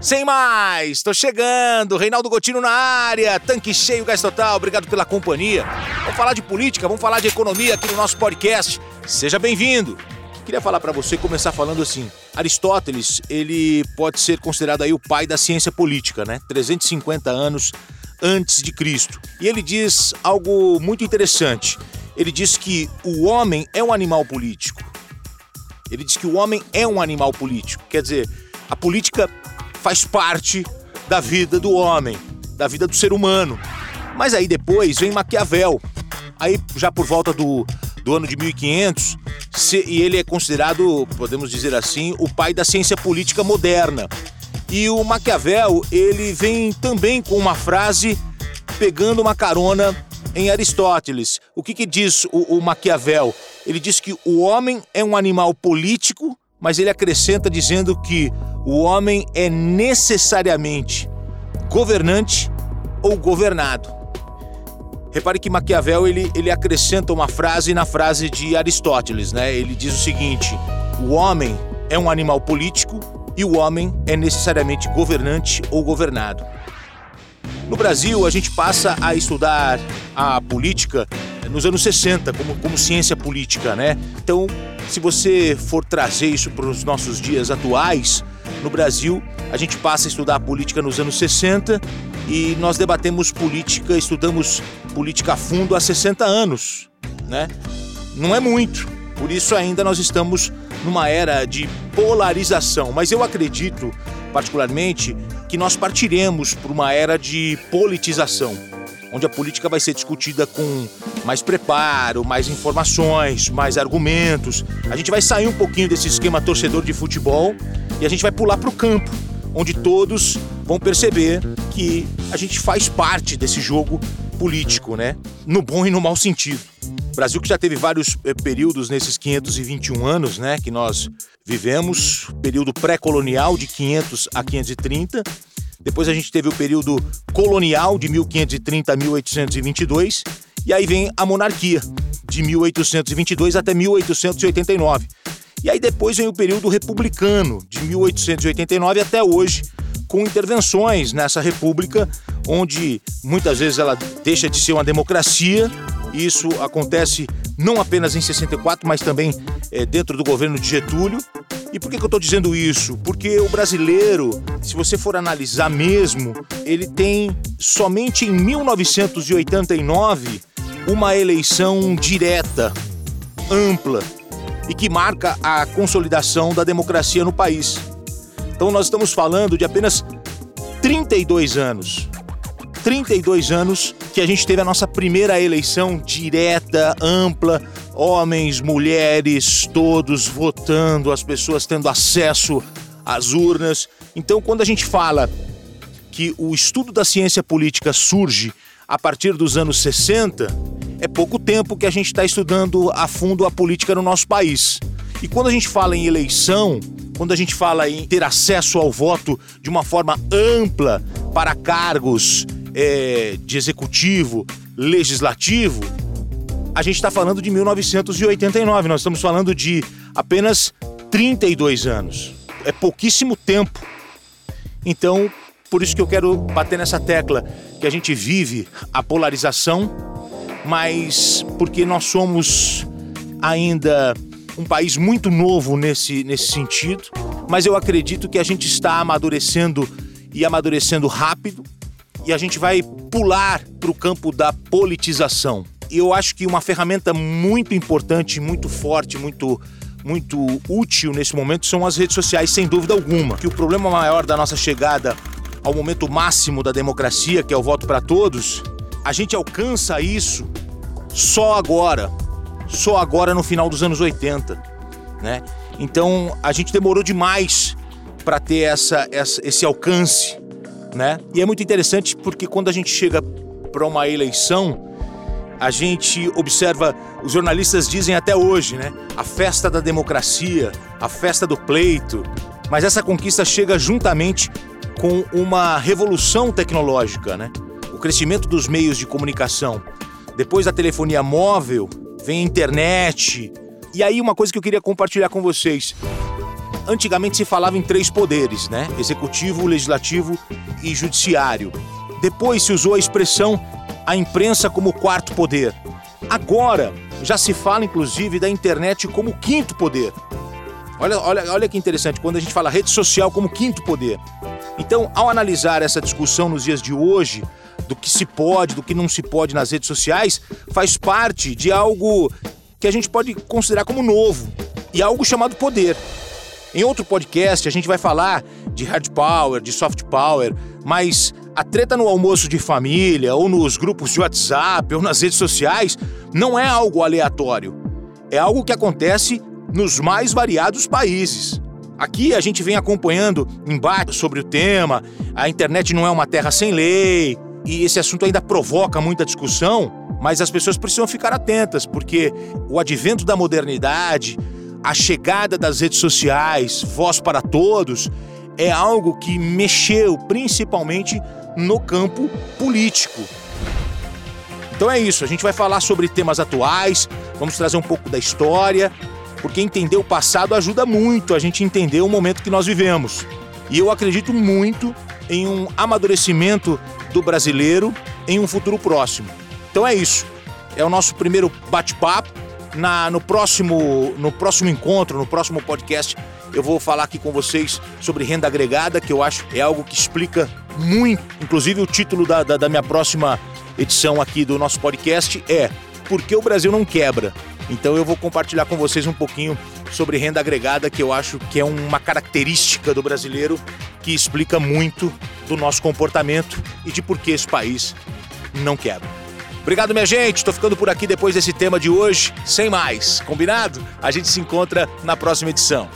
Sem mais, tô chegando, Reinaldo Gotino na área, tanque cheio, gás total, obrigado pela companhia. Vamos falar de política, vamos falar de economia aqui no nosso podcast. Seja bem-vindo. Queria falar para você começar falando assim. Aristóteles, ele pode ser considerado aí o pai da ciência política, né? 350 anos antes de Cristo. E ele diz algo muito interessante. Ele diz que o homem é um animal político. Ele diz que o homem é um animal político. Quer dizer, a política faz parte da vida do homem, da vida do ser humano. Mas aí depois vem Maquiavel. Aí já por volta do, do ano de 1500, se, e ele é considerado, podemos dizer assim, o pai da ciência política moderna. E o Maquiavel, ele vem também com uma frase pegando uma carona em Aristóteles. O que, que diz o, o Maquiavel? Ele diz que o homem é um animal político, mas ele acrescenta dizendo que o homem é necessariamente governante ou governado. Repare que Maquiavel ele, ele acrescenta uma frase na frase de Aristóteles, né? Ele diz o seguinte: o homem é um animal político e o homem é necessariamente governante ou governado. No Brasil, a gente passa a estudar a política nos anos 60 como, como ciência política, né? Então, se você for trazer isso para os nossos dias atuais, no Brasil, a gente passa a estudar a política nos anos 60 e nós debatemos política, estudamos política a fundo há 60 anos, né? Não é muito, por isso ainda nós estamos numa era de polarização, mas eu acredito, particularmente, que nós partiremos por uma era de politização, onde a política vai ser discutida com mais preparo, mais informações, mais argumentos. A gente vai sair um pouquinho desse esquema torcedor de futebol e a gente vai pular para o campo, onde todos vão perceber que a gente faz parte desse jogo político, né? No bom e no mau sentido. O Brasil que já teve vários eh, períodos nesses 521 anos, né, que nós vivemos, período pré-colonial de 500 a 530. Depois a gente teve o período colonial de 1530 a 1822 e aí vem a monarquia de 1822 até 1889. E aí depois vem o período republicano, de 1889 até hoje, com intervenções nessa república, onde muitas vezes ela deixa de ser uma democracia. Isso acontece não apenas em 64, mas também é, dentro do governo de Getúlio. E por que, que eu estou dizendo isso? Porque o brasileiro, se você for analisar mesmo, ele tem somente em 1989 uma eleição direta, ampla, e que marca a consolidação da democracia no país. Então nós estamos falando de apenas 32 anos. 32 anos que a gente teve a nossa primeira eleição direta, ampla, homens, mulheres, todos votando, as pessoas tendo acesso às urnas. Então, quando a gente fala que o estudo da ciência política surge a partir dos anos 60, é pouco tempo que a gente está estudando a fundo a política no nosso país. E quando a gente fala em eleição, quando a gente fala em ter acesso ao voto de uma forma ampla para cargos é, de executivo, legislativo, a gente está falando de 1989. Nós estamos falando de apenas 32 anos. É pouquíssimo tempo. Então, por isso que eu quero bater nessa tecla que a gente vive a polarização mas porque nós somos ainda um país muito novo nesse, nesse sentido, mas eu acredito que a gente está amadurecendo e amadurecendo rápido e a gente vai pular para o campo da politização. E eu acho que uma ferramenta muito importante, muito forte, muito muito útil nesse momento são as redes sociais, sem dúvida alguma. Que o problema maior da nossa chegada ao momento máximo da democracia, que é o voto para todos, a gente alcança isso só agora, só agora no final dos anos 80, né? Então a gente demorou demais para ter essa, essa, esse alcance, né? E é muito interessante porque quando a gente chega para uma eleição, a gente observa, os jornalistas dizem até hoje, né? A festa da democracia, a festa do pleito. Mas essa conquista chega juntamente com uma revolução tecnológica, né? O crescimento dos meios de comunicação. Depois da telefonia móvel, vem a internet. E aí, uma coisa que eu queria compartilhar com vocês. antigamente se falava em três poderes, né? Executivo, legislativo e judiciário. Depois se usou a expressão a imprensa como quarto poder. Agora já se fala inclusive da internet como quinto poder. Olha, olha, olha que interessante, quando a gente fala rede social como quinto poder. Então, ao analisar essa discussão nos dias de hoje, do que se pode, do que não se pode nas redes sociais, faz parte de algo que a gente pode considerar como novo e algo chamado poder. Em outro podcast a gente vai falar de hard power, de soft power, mas a treta no almoço de família, ou nos grupos de WhatsApp, ou nas redes sociais, não é algo aleatório. É algo que acontece nos mais variados países. Aqui a gente vem acompanhando embates sobre o tema, a internet não é uma terra sem lei, e esse assunto ainda provoca muita discussão, mas as pessoas precisam ficar atentas, porque o advento da modernidade, a chegada das redes sociais, voz para todos, é algo que mexeu principalmente no campo político. Então é isso, a gente vai falar sobre temas atuais, vamos trazer um pouco da história, porque entender o passado ajuda muito a gente entender o momento que nós vivemos. E eu acredito muito em um amadurecimento do brasileiro em um futuro próximo. Então é isso. É o nosso primeiro bate-papo. Na, no, próximo, no próximo encontro, no próximo podcast, eu vou falar aqui com vocês sobre renda agregada, que eu acho é algo que explica muito. Inclusive, o título da, da, da minha próxima edição aqui do nosso podcast é Por que o Brasil não quebra? Então eu vou compartilhar com vocês um pouquinho sobre renda agregada, que eu acho que é uma característica do brasileiro que explica muito do nosso comportamento e de por que esse país não quebra. Obrigado, minha gente. Estou ficando por aqui depois desse tema de hoje. Sem mais, combinado? A gente se encontra na próxima edição.